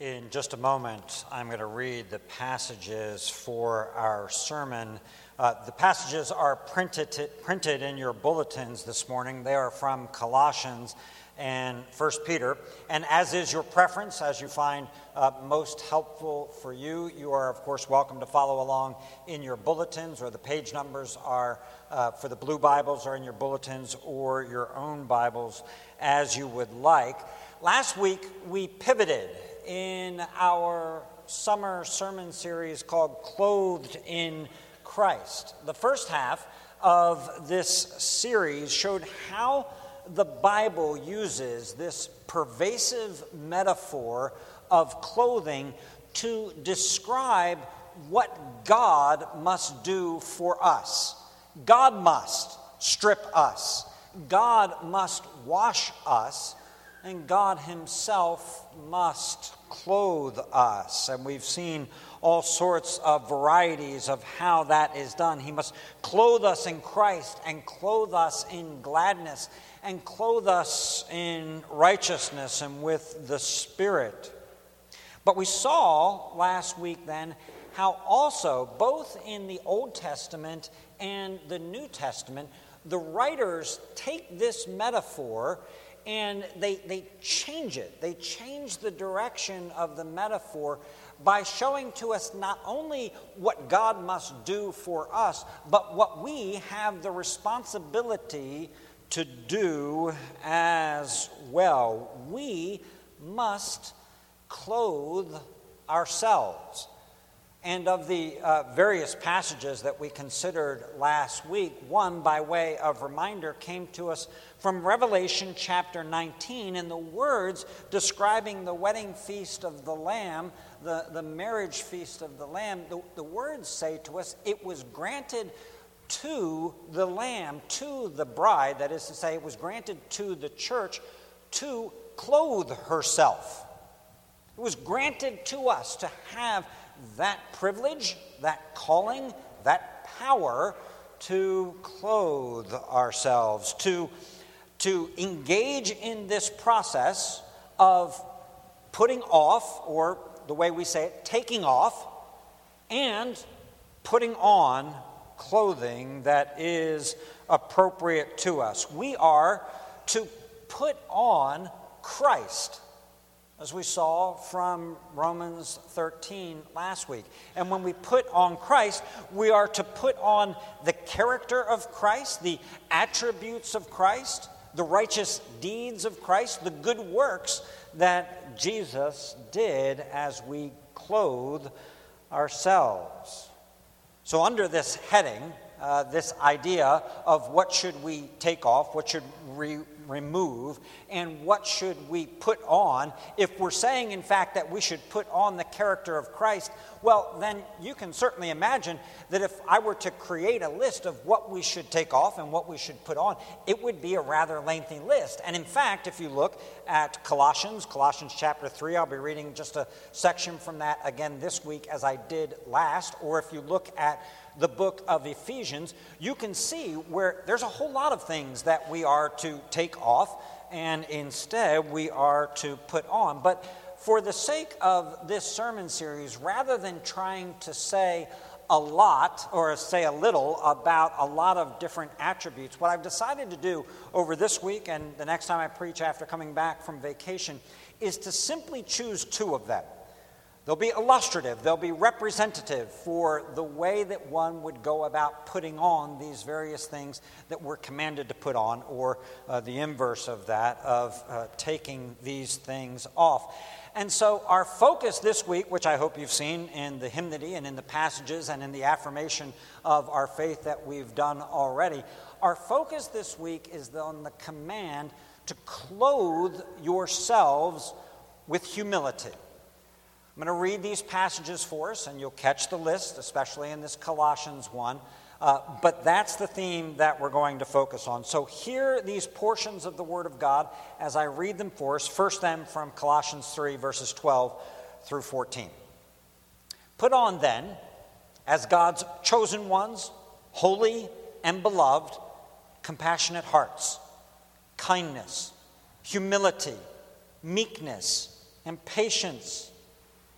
In just a moment, I'm going to read the passages for our sermon. Uh, the passages are printed, printed in your bulletins this morning. They are from Colossians and 1 Peter. And as is your preference, as you find uh, most helpful for you, you are, of course, welcome to follow along in your bulletins, or the page numbers are uh, for the blue Bibles are in your bulletins or your own Bibles as you would like. Last week, we pivoted in our summer sermon series called Clothed in Christ. The first half of this series showed how the Bible uses this pervasive metaphor of clothing to describe what God must do for us. God must strip us, God must wash us and God Himself must clothe us. And we've seen all sorts of varieties of how that is done. He must clothe us in Christ and clothe us in gladness and clothe us in righteousness and with the Spirit. But we saw last week then how also, both in the Old Testament and the New Testament, the writers take this metaphor and they, they change it. They change the direction of the metaphor by showing to us not only what God must do for us, but what we have the responsibility to do as well. We must clothe ourselves. And of the uh, various passages that we considered last week, one, by way of reminder, came to us from Revelation chapter 19 in the words describing the wedding feast of the Lamb, the, the marriage feast of the Lamb. The, the words say to us, it was granted to the Lamb, to the bride, that is to say, it was granted to the church to clothe herself. It was granted to us to have that privilege, that calling, that power to clothe ourselves, to, to engage in this process of putting off, or the way we say it, taking off, and putting on clothing that is appropriate to us. We are to put on Christ as we saw from Romans 13 last week. And when we put on Christ, we are to put on the character of Christ, the attributes of Christ, the righteous deeds of Christ, the good works that Jesus did as we clothe ourselves. So, under this heading, uh, this idea of what should we take off, what should we remove, and what should we put on. If we're saying, in fact, that we should put on the character of Christ, well, then you can certainly imagine that if I were to create a list of what we should take off and what we should put on, it would be a rather lengthy list. And in fact, if you look at Colossians, Colossians chapter 3, I'll be reading just a section from that again this week as I did last, or if you look at the book of Ephesians, you can see where there's a whole lot of things that we are to take off and instead we are to put on. But for the sake of this sermon series, rather than trying to say a lot or say a little about a lot of different attributes, what I've decided to do over this week and the next time I preach after coming back from vacation is to simply choose two of them. They'll be illustrative, they'll be representative for the way that one would go about putting on these various things that we're commanded to put on, or uh, the inverse of that, of uh, taking these things off. And so, our focus this week, which I hope you've seen in the hymnody and in the passages and in the affirmation of our faith that we've done already, our focus this week is on the command to clothe yourselves with humility. I'm going to read these passages for us, and you'll catch the list, especially in this Colossians one. Uh, but that's the theme that we're going to focus on. So, hear these portions of the Word of God as I read them for us. First, them from Colossians 3, verses 12 through 14. Put on then, as God's chosen ones, holy and beloved, compassionate hearts, kindness, humility, meekness, and patience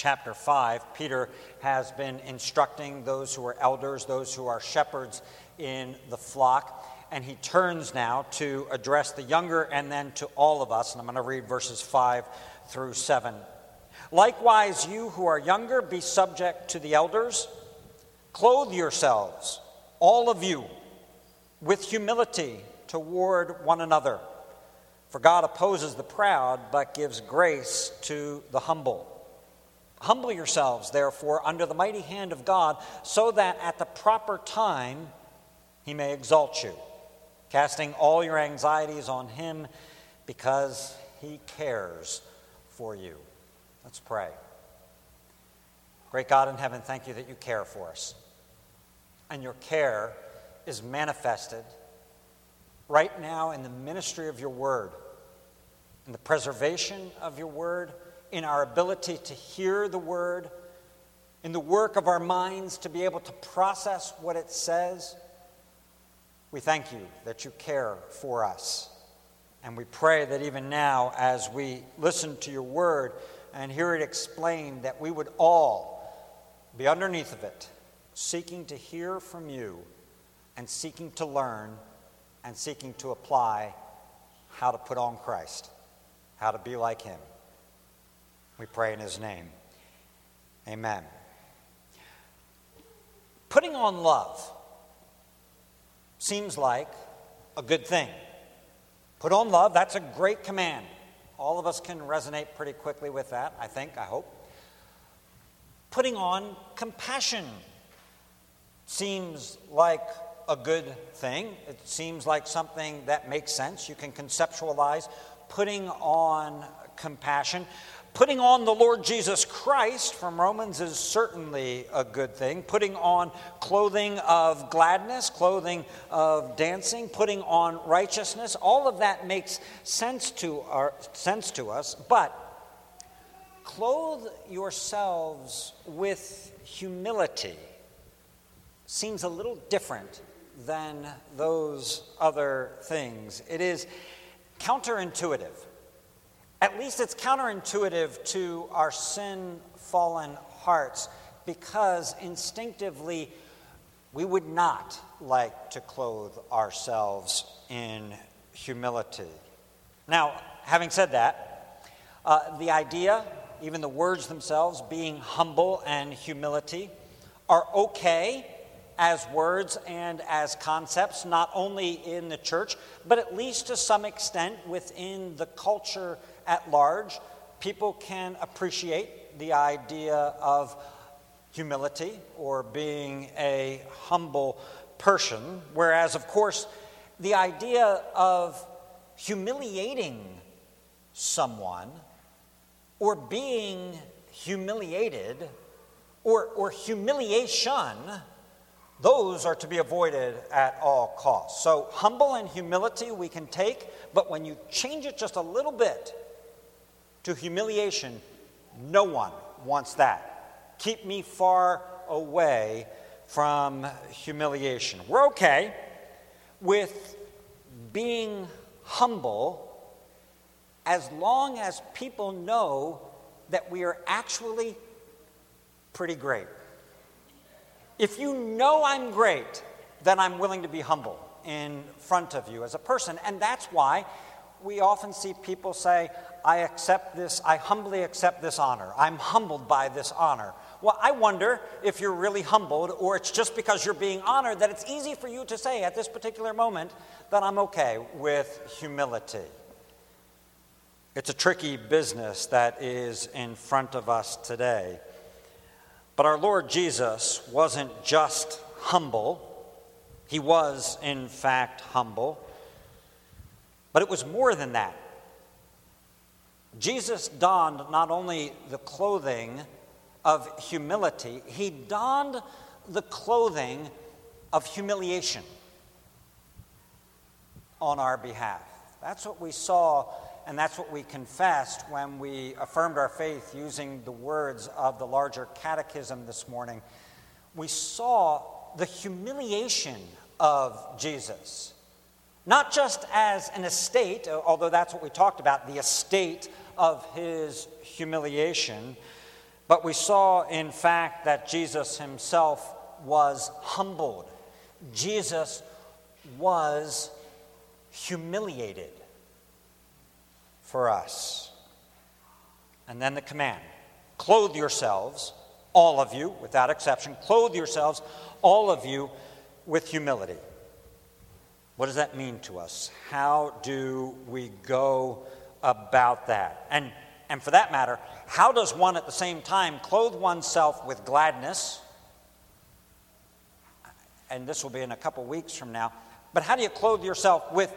chapter 5, Peter has been instructing those who are elders, those who are shepherds in the flock. And he turns now to address the younger and then to all of us. And I'm going to read verses 5 through 7. Likewise, you who are younger, be subject to the elders. Clothe yourselves, all of you, with humility toward one another. For God opposes the proud, but gives grace to the humble. Humble yourselves, therefore, under the mighty hand of God, so that at the proper time he may exalt you, casting all your anxieties on him because he cares for you. Let's pray. Great God in heaven, thank you that you care for us. And your care is manifested right now in the ministry of your word, in the preservation of your word in our ability to hear the word, in the work of our minds to be able to process what it says. We thank you that you care for us. And we pray that even now, as we listen to your word and hear it explained, that we would all be underneath of it, seeking to hear from you and seeking to learn and seeking to apply how to put on Christ, how to be like him. We pray in his name. Amen. Putting on love seems like a good thing. Put on love, that's a great command. All of us can resonate pretty quickly with that, I think, I hope. Putting on compassion seems like a good thing. It seems like something that makes sense. You can conceptualize putting on compassion. Putting on the Lord Jesus Christ from Romans is certainly a good thing. Putting on clothing of gladness, clothing of dancing, putting on righteousness, all of that makes sense to, our, sense to us. But clothe yourselves with humility seems a little different than those other things. It is counterintuitive. At least it's counterintuitive to our sin fallen hearts because instinctively we would not like to clothe ourselves in humility. Now, having said that, uh, the idea, even the words themselves, being humble and humility, are okay as words and as concepts, not only in the church, but at least to some extent within the culture at large. People can appreciate the idea of humility or being a humble person, whereas, of course, the idea of humiliating someone or being humiliated or, or humiliation those are to be avoided at all costs. So, humble and humility we can take, but when you change it just a little bit to humiliation, no one wants that. Keep me far away from humiliation. We're okay with being humble as long as people know that we are actually pretty great. If you know I'm great, then I'm willing to be humble in front of you as a person. And that's why we often see people say, I accept this, I humbly accept this honor. I'm humbled by this honor. Well, I wonder if you're really humbled, or it's just because you're being honored that it's easy for you to say at this particular moment that I'm okay with humility. It's a tricky business that is in front of us today. But our Lord Jesus wasn't just humble, he was, in fact, humble. But it was more than that. Jesus donned not only the clothing of humility, he donned the clothing of humiliation on our behalf. That's what we saw, and that's what we confessed when we affirmed our faith using the words of the larger catechism this morning. We saw the humiliation of Jesus, not just as an estate, uh, although that's what we talked about, the estate of his humiliation, but we saw, in fact, that Jesus himself was humbled. Jesus was humiliated for us. And then the command clothe yourselves, all of you, without exception, clothe yourselves, all of you, with humility. What does that mean to us? How do we go about that? And, and for that matter, how does one at the same time clothe oneself with gladness? And this will be in a couple weeks from now. But how do you clothe yourself with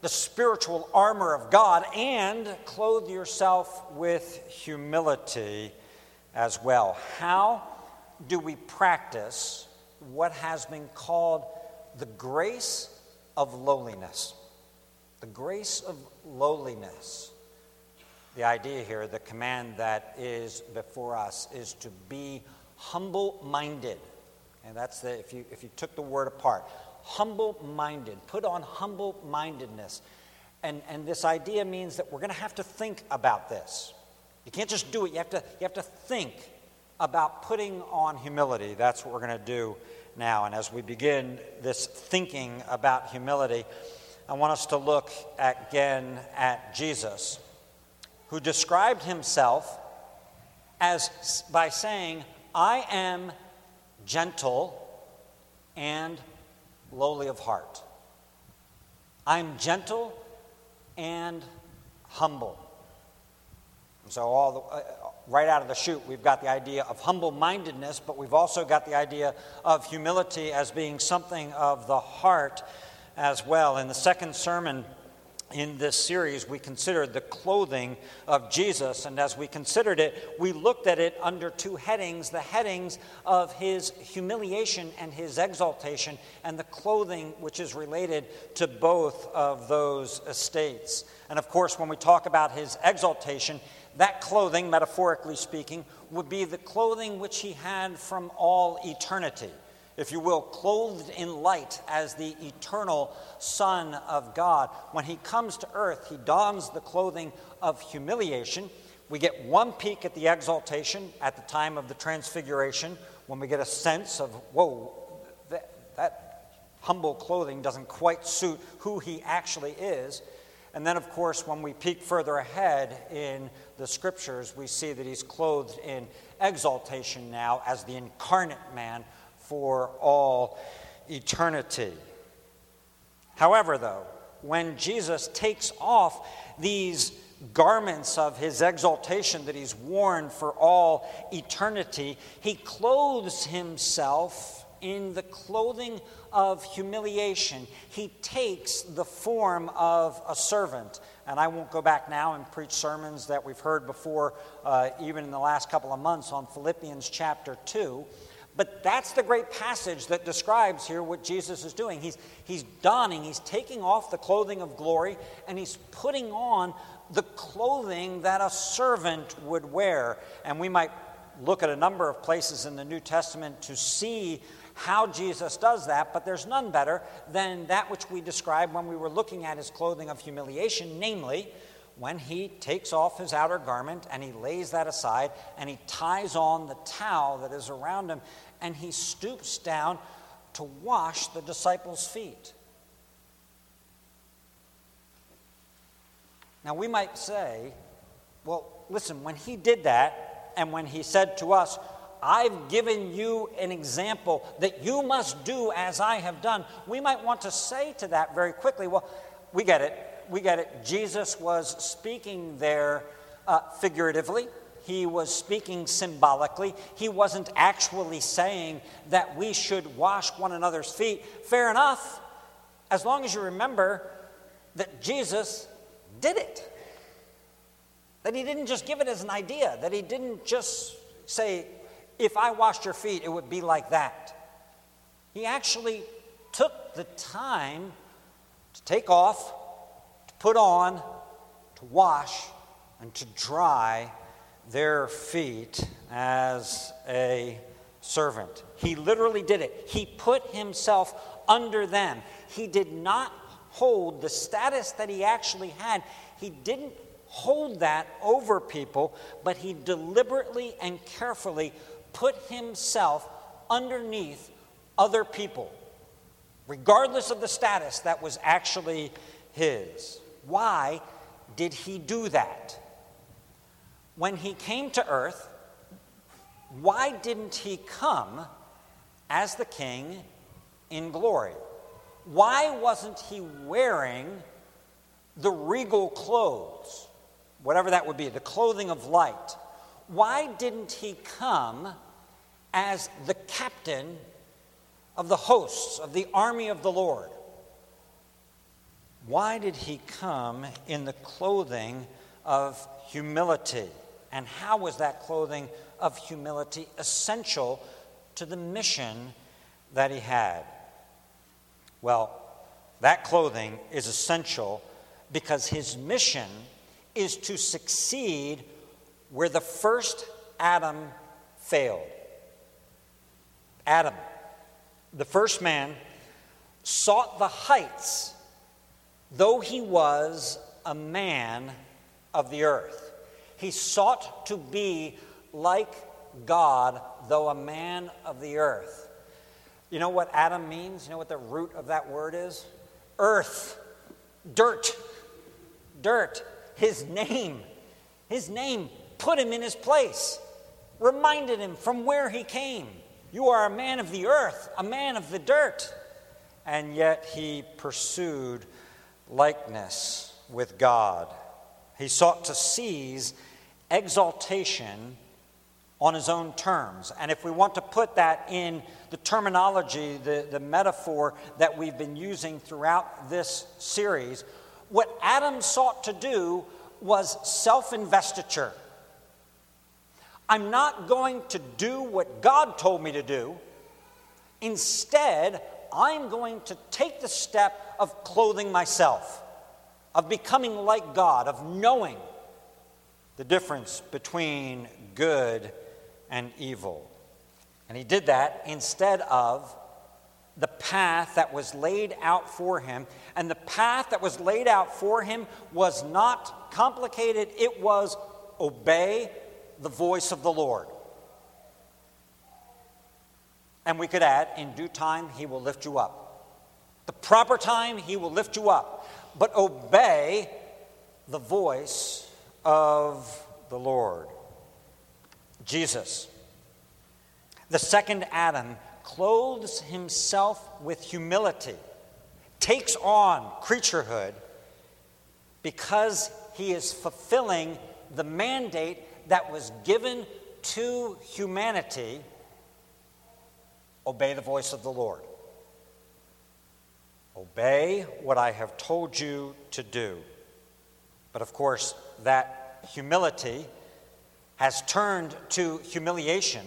the spiritual armor of God and clothe yourself with humility as well? How do we practice what has been called the grace of lowliness? The grace of lowliness. The idea here, the command that is before us, is to be humble minded. And that's the, if you, if you took the word apart, humble minded. Put on humble mindedness. And, and this idea means that we're going to have to think about this. You can't just do it, you have to, you have to think about putting on humility. That's what we're going to do now. And as we begin this thinking about humility, I want us to look again at Jesus, who described himself as by saying, I am gentle and lowly of heart. I'm gentle and humble. And So, all the, uh, right out of the chute, we've got the idea of humble mindedness, but we've also got the idea of humility as being something of the heart as well. In the second sermon, in this series, we considered the clothing of Jesus. And as we considered it, we looked at it under two headings the headings of his humiliation and his exaltation, and the clothing which is related to both of those estates. And of course, when we talk about his exaltation, that clothing, metaphorically speaking, would be the clothing which he had from all eternity if you will, clothed in light as the eternal Son of God. When he comes to earth, he dons the clothing of humiliation. We get one peek at the exaltation at the time of the transfiguration when we get a sense of, whoa, that, that humble clothing doesn't quite suit who he actually is. And then, of course, when we peek further ahead in the scriptures, we see that he's clothed in exaltation now as the incarnate man for all eternity. However, though, when Jesus takes off these garments of his exaltation that he's worn for all eternity, he clothes himself in the clothing of humiliation. He takes the form of a servant. And I won't go back now and preach sermons that we've heard before, uh, even in the last couple of months, on Philippians chapter 2. But that's the great passage that describes here what Jesus is doing. He's, he's donning, he's taking off the clothing of glory, and he's putting on the clothing that a servant would wear. And we might look at a number of places in the New Testament to see how Jesus does that, but there's none better than that which we described when we were looking at his clothing of humiliation, namely, when he takes off his outer garment and he lays that aside and he ties on the towel that is around him and he stoops down to wash the disciples' feet. Now, we might say, well, listen, when he did that, and when he said to us, I've given you an example that you must do as I have done, we might want to say to that very quickly, well, we get it. We get it. Jesus was speaking there uh, figuratively he was speaking symbolically. He wasn't actually saying that we should wash one another's feet. Fair enough, as long as you remember that Jesus did it. That he didn't just give it as an idea, that he didn't just say, if I washed your feet, it would be like that. He actually took the time to take off, put on, to wash, and to dry their feet as a servant. He literally did it. He put himself under them. He did not hold the status that he actually had. He didn't hold that over people, but he deliberately and carefully put himself underneath other people, regardless of the status that was actually his. Why did he do that? When he came to earth, why didn't he come as the king in glory? Why wasn't he wearing the regal clothes, whatever that would be, the clothing of light? Why didn't he come as the captain of the hosts of the army of the Lord? Why did he come in the clothing of humility? And how was that clothing of humility essential to the mission that he had? Well, that clothing is essential because his mission is to succeed where the first Adam failed. Adam, the first man, sought the heights, though he was a man of the earth. He sought to be like God, though a man of the earth. You know what Adam means? You know what the root of that word is? Earth, dirt, dirt. His name, his name put him in his place, reminded him from where he came. You are a man of the earth, a man of the dirt. And yet he pursued likeness with God. He sought to seize exaltation on his own terms. And if we want to put that in the terminology, the, the metaphor that we've been using throughout this series, what Adam sought to do was self investiture. I'm not going to do what God told me to do. Instead, I'm going to take the step of clothing myself, of becoming like God, of knowing the difference between good and evil. And he did that instead of the path that was laid out for him. And the path that was laid out for him was not complicated, it was obey the voice of the Lord. And we could add, in due time, he will lift you up. The proper time, he will lift you up. But obey the voice of the Lord. Jesus, the second Adam, clothes himself with humility, takes on creaturehood because he is fulfilling the mandate that was given to humanity obey the voice of the Lord. Obey what I have told you to do. But of course, that humility has turned to humiliation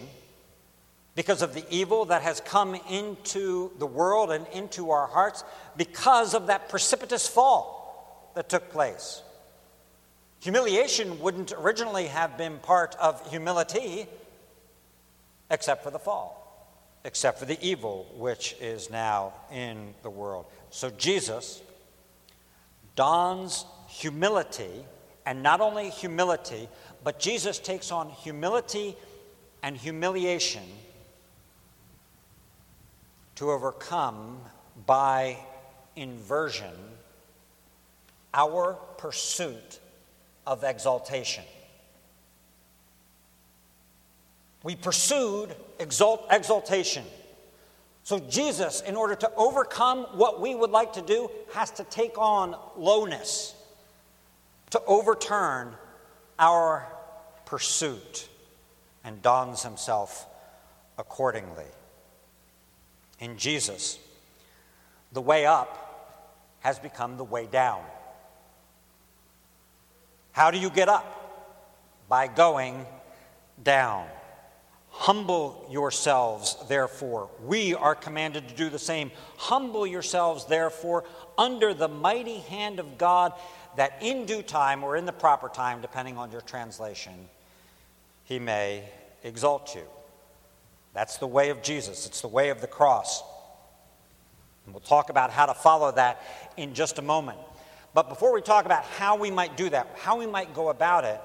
because of the evil that has come into the world and into our hearts because of that precipitous fall that took place. Humiliation wouldn't originally have been part of humility except for the fall, except for the evil which is now in the world. So Jesus dons humility, and not only humility, but Jesus takes on humility and humiliation to overcome by inversion our pursuit of exaltation. We pursued exalt, exaltation. So, Jesus, in order to overcome what we would like to do, has to take on lowness to overturn our pursuit and dons himself accordingly. In Jesus, the way up has become the way down. How do you get up? By going down. Humble yourselves, therefore. We are commanded to do the same. Humble yourselves, therefore, under the mighty hand of God, that in due time, or in the proper time, depending on your translation, he may exalt you. That's the way of Jesus, it's the way of the cross. And we'll talk about how to follow that in just a moment. But before we talk about how we might do that, how we might go about it,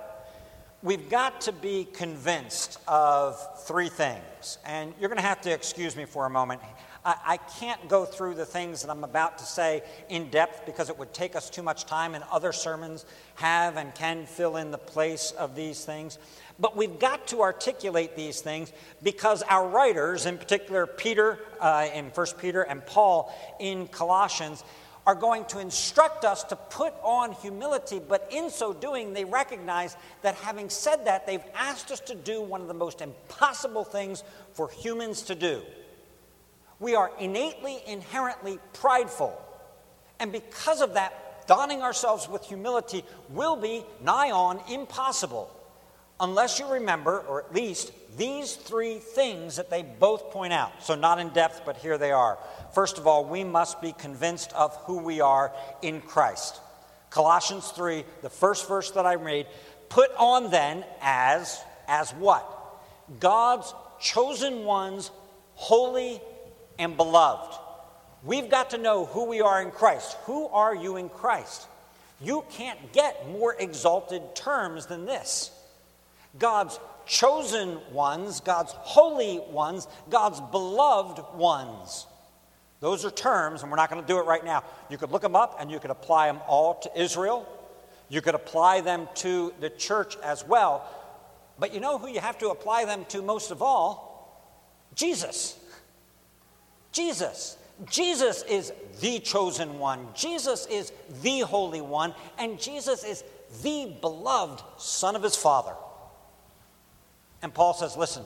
we've got to be convinced of three things. And you're going to have to excuse me for a moment. I, I, can't go through the things that I'm about to say in depth because it would take us too much time, and other sermons have and can fill in the place of these things. But we've got to articulate these things because our writers, in particular Peter uh, in 1 Peter and Paul in Colossians, are going to instruct us to put on humility, but in so doing, they recognize that having said that, they've asked us to do one of the most impossible things for humans to do. We are innately, inherently prideful. And because of that, donning ourselves with humility will be nigh on impossible unless you remember, or at least these three things that they both point out. So, not in depth, but here they are. First of all, we must be convinced of who we are in Christ. Colossians 3, the first verse that I read, put on then as, as what? God's chosen ones, holy and beloved. We've got to know who we are in Christ. Who are you in Christ? You can't get more exalted terms than this. God's chosen ones, God's holy ones, God's beloved ones. Those are terms, and we're not going to do it right now. You could look them up and you could apply them all to Israel. You could apply them to the church as well. But you know who you have to apply them to most of all? Jesus. Jesus. Jesus is the chosen one. Jesus is the holy one. And Jesus is the beloved Son of his Father. And Paul says, listen,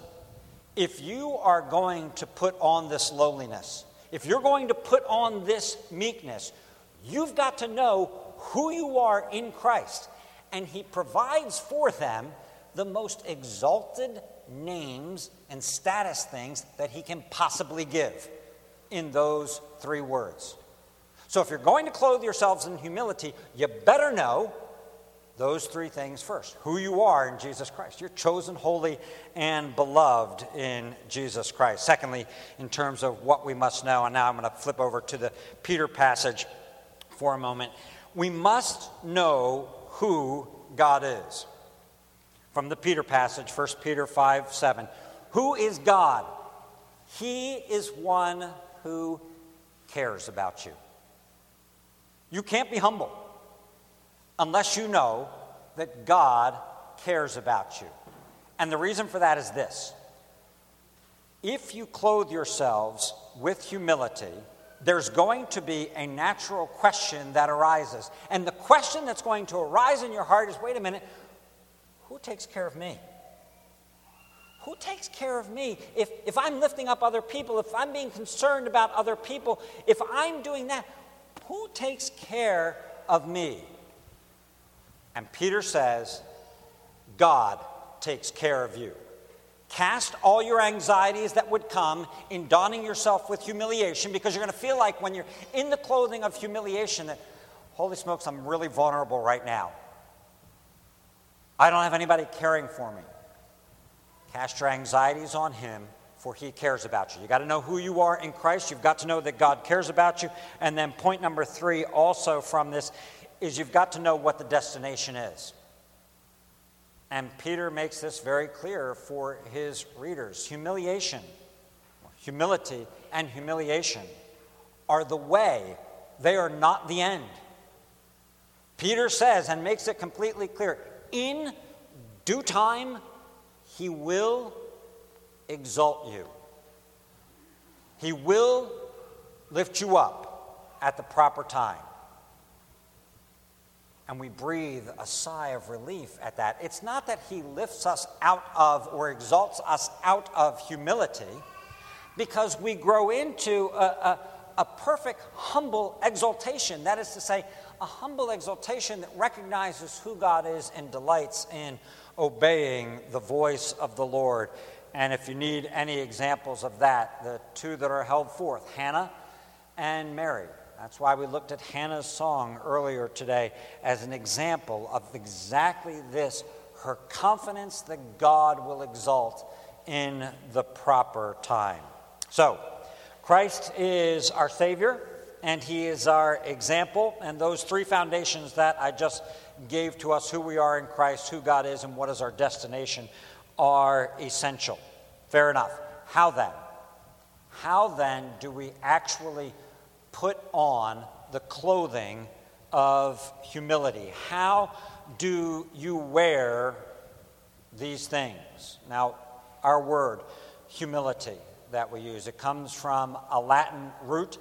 if you are going to put on this lowliness, if you're going to put on this meekness, you've got to know who you are in Christ. And he provides for them the most exalted names and status things that he can possibly give in those three words. So if you're going to clothe yourselves in humility, you better know those three things first who you are in Jesus Christ. You're chosen, holy, and beloved in Jesus Christ. Secondly, in terms of what we must know, and now I'm going to flip over to the Peter passage for a moment. We must know who God is. From the Peter passage, 1 Peter 5 7. Who is God? He is one who cares about you. You can't be humble unless you know that God cares about you. And the reason for that is this if you clothe yourselves with humility, there's going to be a natural question that arises. And the question that's going to arise in your heart is wait a minute, who takes care of me? Who takes care of me? If, if I'm lifting up other people, if I'm being concerned about other people, if I'm doing that, who takes care of me? And Peter says, God takes care of you. Cast all your anxieties that would come in donning yourself with humiliation because you're going to feel like when you're in the clothing of humiliation that, holy smokes, I'm really vulnerable right now. I don't have anybody caring for me. Cast your anxieties on Him, for He cares about you. You got to know who you are in Christ. You've got to know that God cares about you. And then, point number three, also from this, is you've got to know what the destination is. And Peter makes this very clear for his readers. Humiliation, humility, and humiliation are the way, they are not the end. Peter says and makes it completely clear in due time, he will exalt you. He will lift you up at the proper time and we breathe a sigh of relief at that. It's not that He lifts us out of or exalts us out of humility, because we grow into a, a, a perfect, humble exaltation. That is to say, a humble exaltation that recognizes who God is and delights in obeying the voice of the Lord. And if you need any examples of that, the two that are held forth, Hannah and Mary. That's why we looked at Hannah's song earlier today as an example of exactly this her confidence that God will exalt in the proper time. So, Christ is our Savior and He is our example. And those three foundations that I just gave to us who we are in Christ, who God is, and what is our destination are essential. Fair enough. How then? How then do we actually put on the clothing of humility? How do you wear these things? Now, our word, humility, that we use, it comes from a Latin root.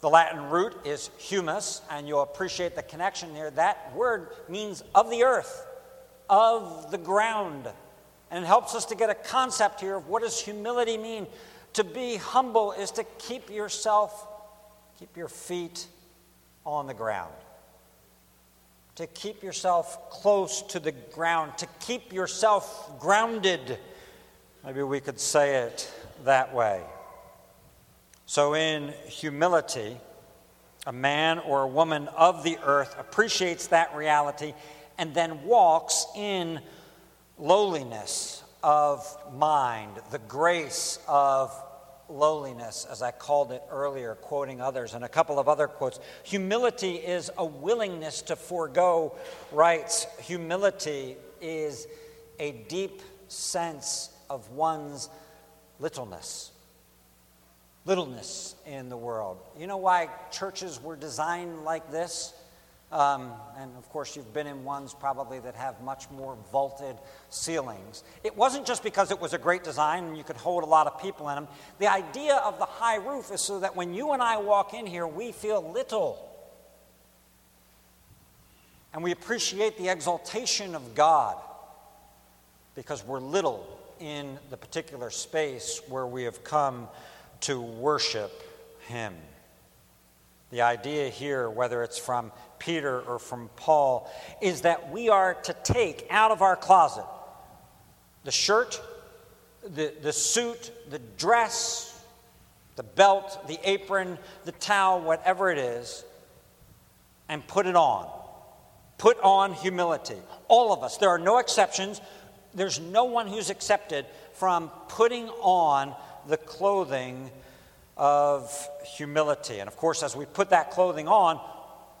The Latin root is humus, and you'll appreciate the connection here. That word means of the earth, of the ground. And it helps us to get a concept here of what does humility mean. To be humble is to keep yourself, keep your feet on the ground. To keep yourself close to the ground, to keep yourself grounded. Maybe we could say it that way. So, in humility, a man or a woman of the earth appreciates that reality and then walks in lowliness of mind, the grace of lowliness, as I called it earlier, quoting others, and a couple of other quotes. Humility is a willingness to forego rights. Humility is a deep sense of one's littleness. Littleness in the world. You know why churches were designed like this? Um, and of course, you've been in ones probably that have much more vaulted ceilings. It wasn't just because it was a great design and you could hold a lot of people in them. The idea of the high roof is so that when you and I walk in here, we feel little. And we appreciate the exaltation of God because we're little in the particular space where we have come to worship Him. The idea here, whether it's from Peter or from Paul, is that we are to take out of our closet the shirt, the, the suit, the dress, the belt, the apron, the towel, whatever it is, and put it on. Put on humility. All of us. There are no exceptions. There's no one who's accepted from putting on the clothing of humility. And of course, as we put that clothing on,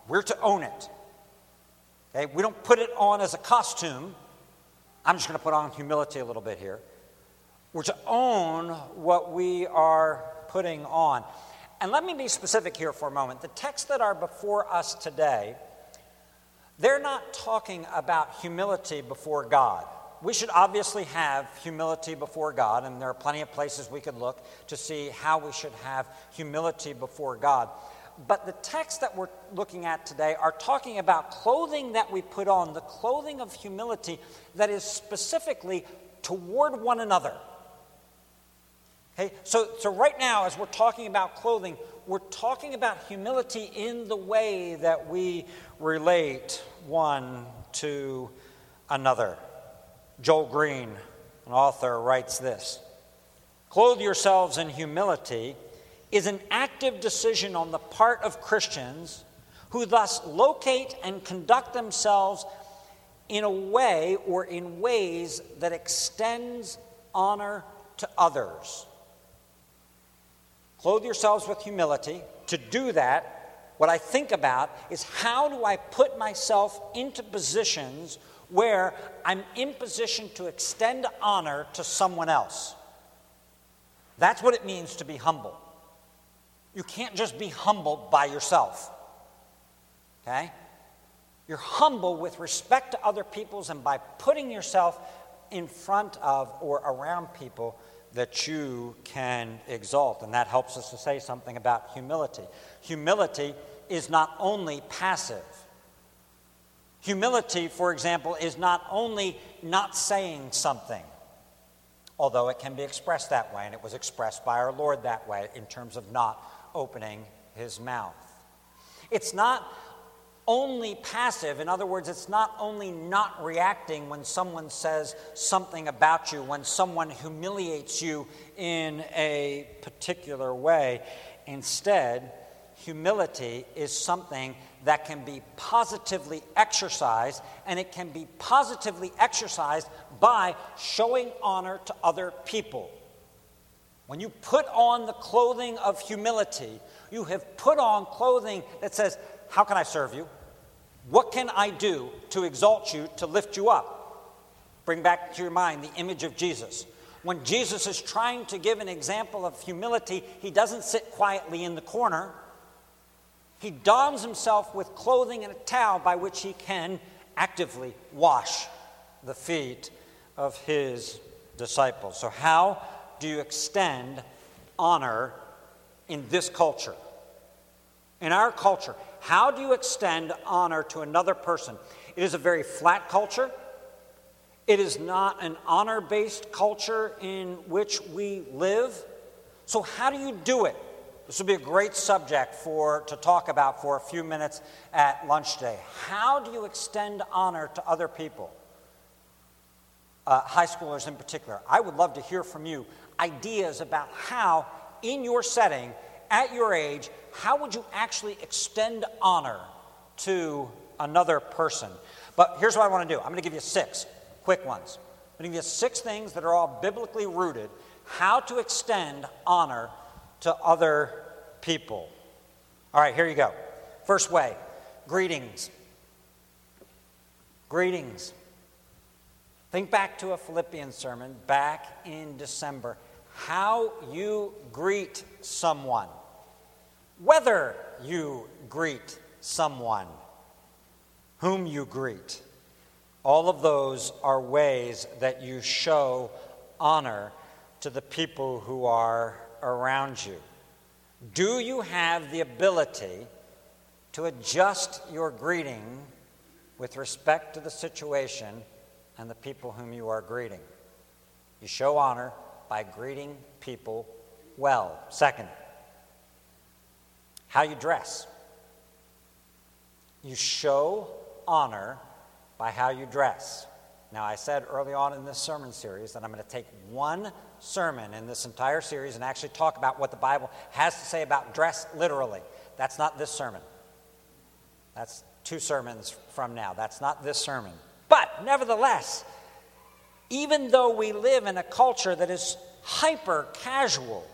we're to own it. Okay? We don't put it on as a costume. I'm just going to put on humility a little bit here. We're to own what we are putting on. And let me be specific here for a moment. The texts that are before us today, they're not talking about humility before God. We should obviously have humility before God, and there are plenty of places we could look to see how we should have humility before God. But the texts that we're looking at today are talking about clothing that we put on, the clothing of humility that is specifically toward one another. Okay, so, so right now, as we're talking about clothing, we're talking about humility in the way that we relate one to another. Joel Green, an author, writes this Clothe yourselves in humility is an active decision on the part of Christians who thus locate and conduct themselves in a way or in ways that extends honor to others. Clothe yourselves with humility. To do that, what I think about is how do I put myself into positions where I'm in position to extend honor to someone else? That's what it means to be humble. You can't just be humble by yourself. Okay? You're humble with respect to other people's and by putting yourself in front of or around people that you can exalt. And that helps us to say something about humility. Humility is not only passive. Humility, for example, is not only not saying something, although it can be expressed that way, and it was expressed by our Lord that way in terms of not opening his mouth. It's not only passive. In other words, it's not only not reacting when someone says something about you, when someone humiliates you in a particular way. Instead, humility is something that can be positively exercised, and it can be positively exercised by showing honor to other people. When you put on the clothing of humility, you have put on clothing that says, How can I serve you? What can I do to exalt you, to lift you up? Bring back to your mind the image of Jesus. When Jesus is trying to give an example of humility, he doesn't sit quietly in the corner. He dons himself with clothing and a towel by which he can actively wash the feet of his disciples. So, how do you extend honor in this culture? In our culture, how do you extend honor to another person? It is a very flat culture. It is not an honor based culture in which we live. So, how do you do it? This would be a great subject for, to talk about for a few minutes at lunch today. How do you extend honor to other people? Uh, high schoolers in particular. I would love to hear from you ideas about how, in your setting, at your age, how would you actually extend honor to another person? But here's what I want to do I'm going to give you six quick ones. I'm going to give you six things that are all biblically rooted how to extend honor to other people. All right, here you go. First way greetings. Greetings. Think back to a Philippians sermon back in December. How you greet someone, whether you greet someone, whom you greet. All of those are ways that you show honor to the people who are around you? Do you have the ability to adjust your greeting with respect to the situation and the people whom you are greeting? You show honor by greeting people well. Second, how you dress. You show honor by how you dress. Now, I said early on in this sermon series that I'm going to take one sermon in this entire series and actually talk about what the Bible has to say about dress literally. That's not this sermon. That's two sermons from now. That's not this sermon. But nevertheless, even though we live in a culture that is hyper casual,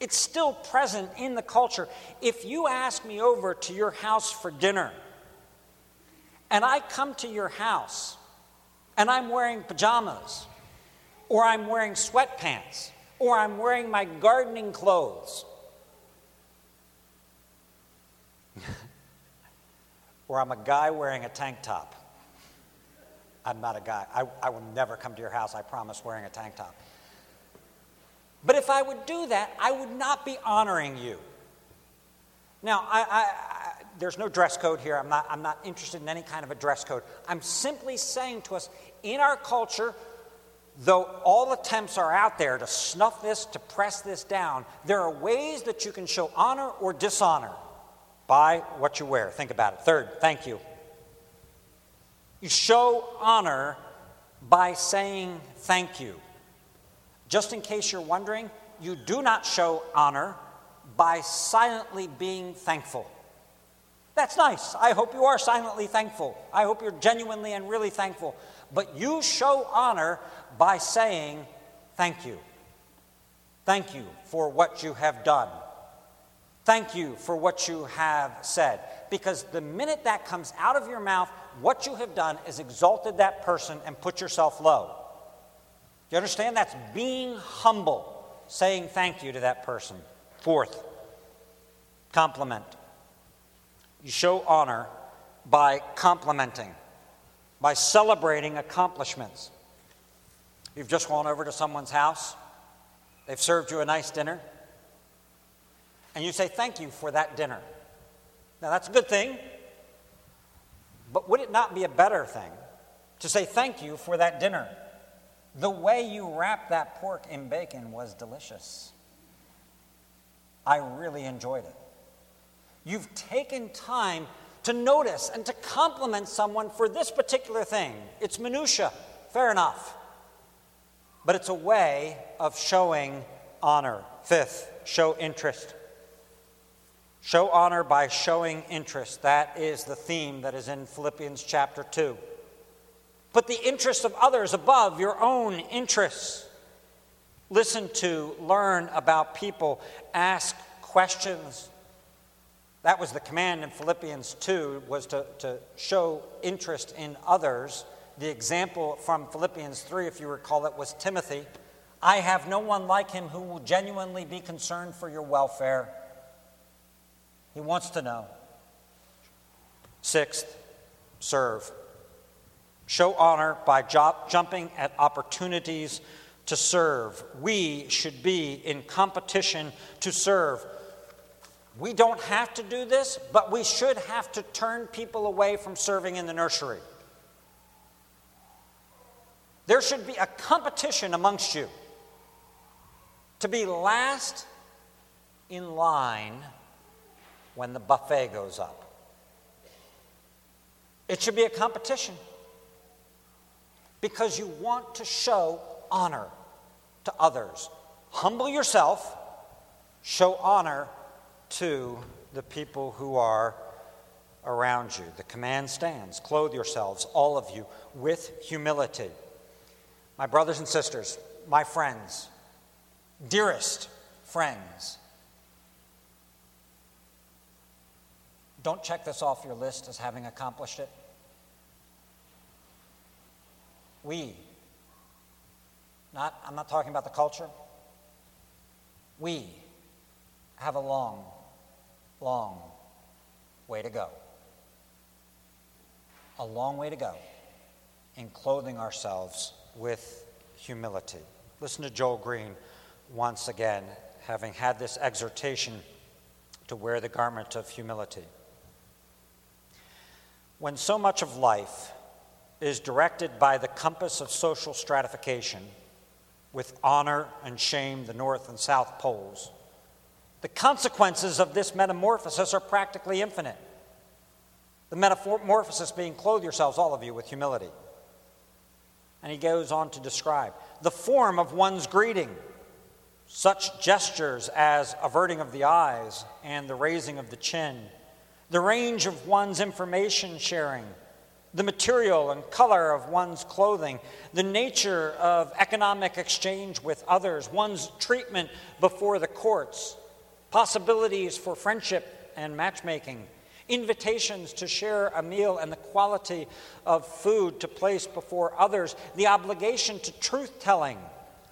it's still present in the culture. If you ask me over to your house for dinner, and I come to your house and I'm wearing pajamas, or I'm wearing sweatpants, or I'm wearing my gardening clothes, or I'm a guy wearing a tank top. I'm not a guy. I, I will never come to your house, I promise, wearing a tank top. But if I would do that, I would not be honoring you. Now, I, I, I, there's no dress code here. I'm not, I'm not interested in any kind of a dress code. I'm simply saying to us in our culture, though all attempts are out there to snuff this, to press this down, there are ways that you can show honor or dishonor by what you wear. Think about it. Third, thank you. You show honor by saying thank you. Just in case you're wondering, you do not show honor by silently being thankful. That's nice. I hope you are silently thankful. I hope you're genuinely and really thankful. But you show honor by saying, Thank you. Thank you for what you have done. Thank you for what you have said. Because the minute that comes out of your mouth, what you have done is exalted that person and put yourself low. You understand? That's being humble, saying thank you to that person. Fourth, compliment. You show honor by complimenting by celebrating accomplishments. You've just gone over to someone's house, they've served you a nice dinner, and you say, Thank you for that dinner. Now, that's a good thing, but would it not be a better thing to say thank you for that dinner? The way you wrapped that pork in bacon was delicious. I really enjoyed it. You've taken time to notice and to compliment someone for this particular thing. It's minutia, fair enough. But it's a way of showing honor. Fifth, show interest. Show honor by showing interest. That is the theme that is in Philippians chapter 2. Put the interests of others above your own interests. Listen to, learn about people, ask questions. That was the command in Philippians 2 was to, to show interest in others. The example from Philippians 3, if you recall it, was Timothy. I have no one like him who will genuinely be concerned for your welfare. He wants to know. Sixth, serve. Show honor by jumping at opportunities to serve. We should be in competition to serve. We don't have to do this, but we should have to turn people away from serving in the nursery. There should be a competition amongst you to be last in line when the buffet goes up. It should be a competition because you want to show honor to others. Humble yourself, show honor to the people who are around you. The command stands clothe yourselves, all of you, with humility. My brothers and sisters, my friends, dearest friends, don't check this off your list as having accomplished it. We, not, I'm not talking about the culture, we have a long long way to go. A long way to go in clothing ourselves with humility. Listen to Joel Green once again, having had this exhortation to wear the garment of humility. When so much of life is directed by the compass of social stratification, with honor and shame, the North and South poles, the consequences of this metamorphosis are practically infinite. The metamorphosis being clothe yourselves, all of you, with humility. And he goes on to describe the form of one's greeting, such gestures as averting of the eyes and the raising of the chin, the range of one's information sharing, the material and color of one's clothing, the nature of economic exchange with others, one's treatment before the courts possibilities for friendship and matchmaking, invitations to share a meal and the quality of food to place before others, the obligation to truth telling,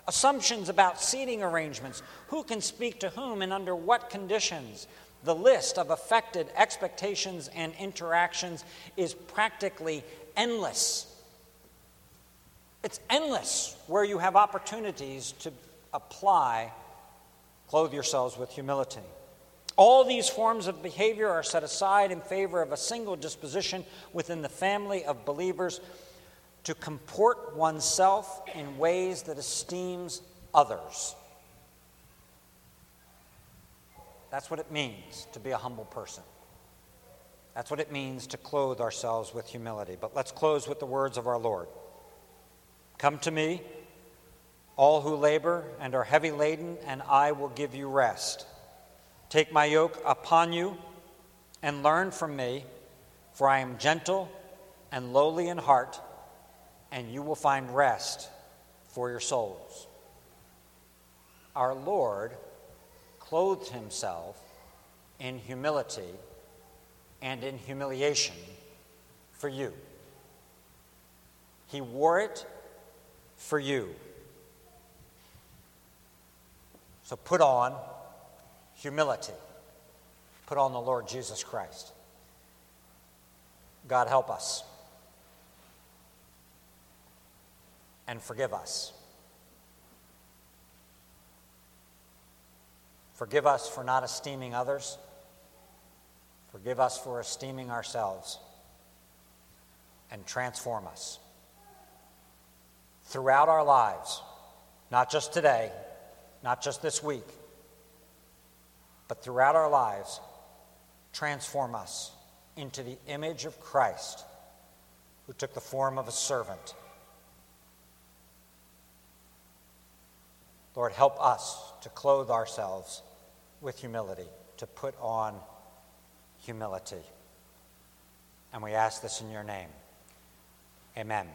assumptions about seating arrangements, who can speak to whom and under what conditions. The list of affected expectations and interactions is practically endless. It's endless where you have opportunities to apply Clothe yourselves with humility. All these forms of behavior are set aside in favor of a single disposition within the family of believers to comport oneself in ways that esteems others. That's what it means to be a humble person. That's what it means to clothe ourselves with humility. But let's close with the words of our Lord Come to me all who labor and are heavy laden, and I will give you rest. Take my yoke upon you and learn from me, for I am gentle and lowly in heart, and you will find rest for your souls. Our Lord clothed himself in humility and in humiliation for you. He wore it for you. So put on humility. Put on the Lord Jesus Christ. God help us. And forgive us. Forgive us for not esteeming others. Forgive us for esteeming ourselves. And transform us. Throughout our lives, not just today, not just this week, but throughout our lives, transform us into the image of Christ, who took the form of a servant. Lord, help us to clothe ourselves with humility, to put on humility. And we ask this in your name. Amen.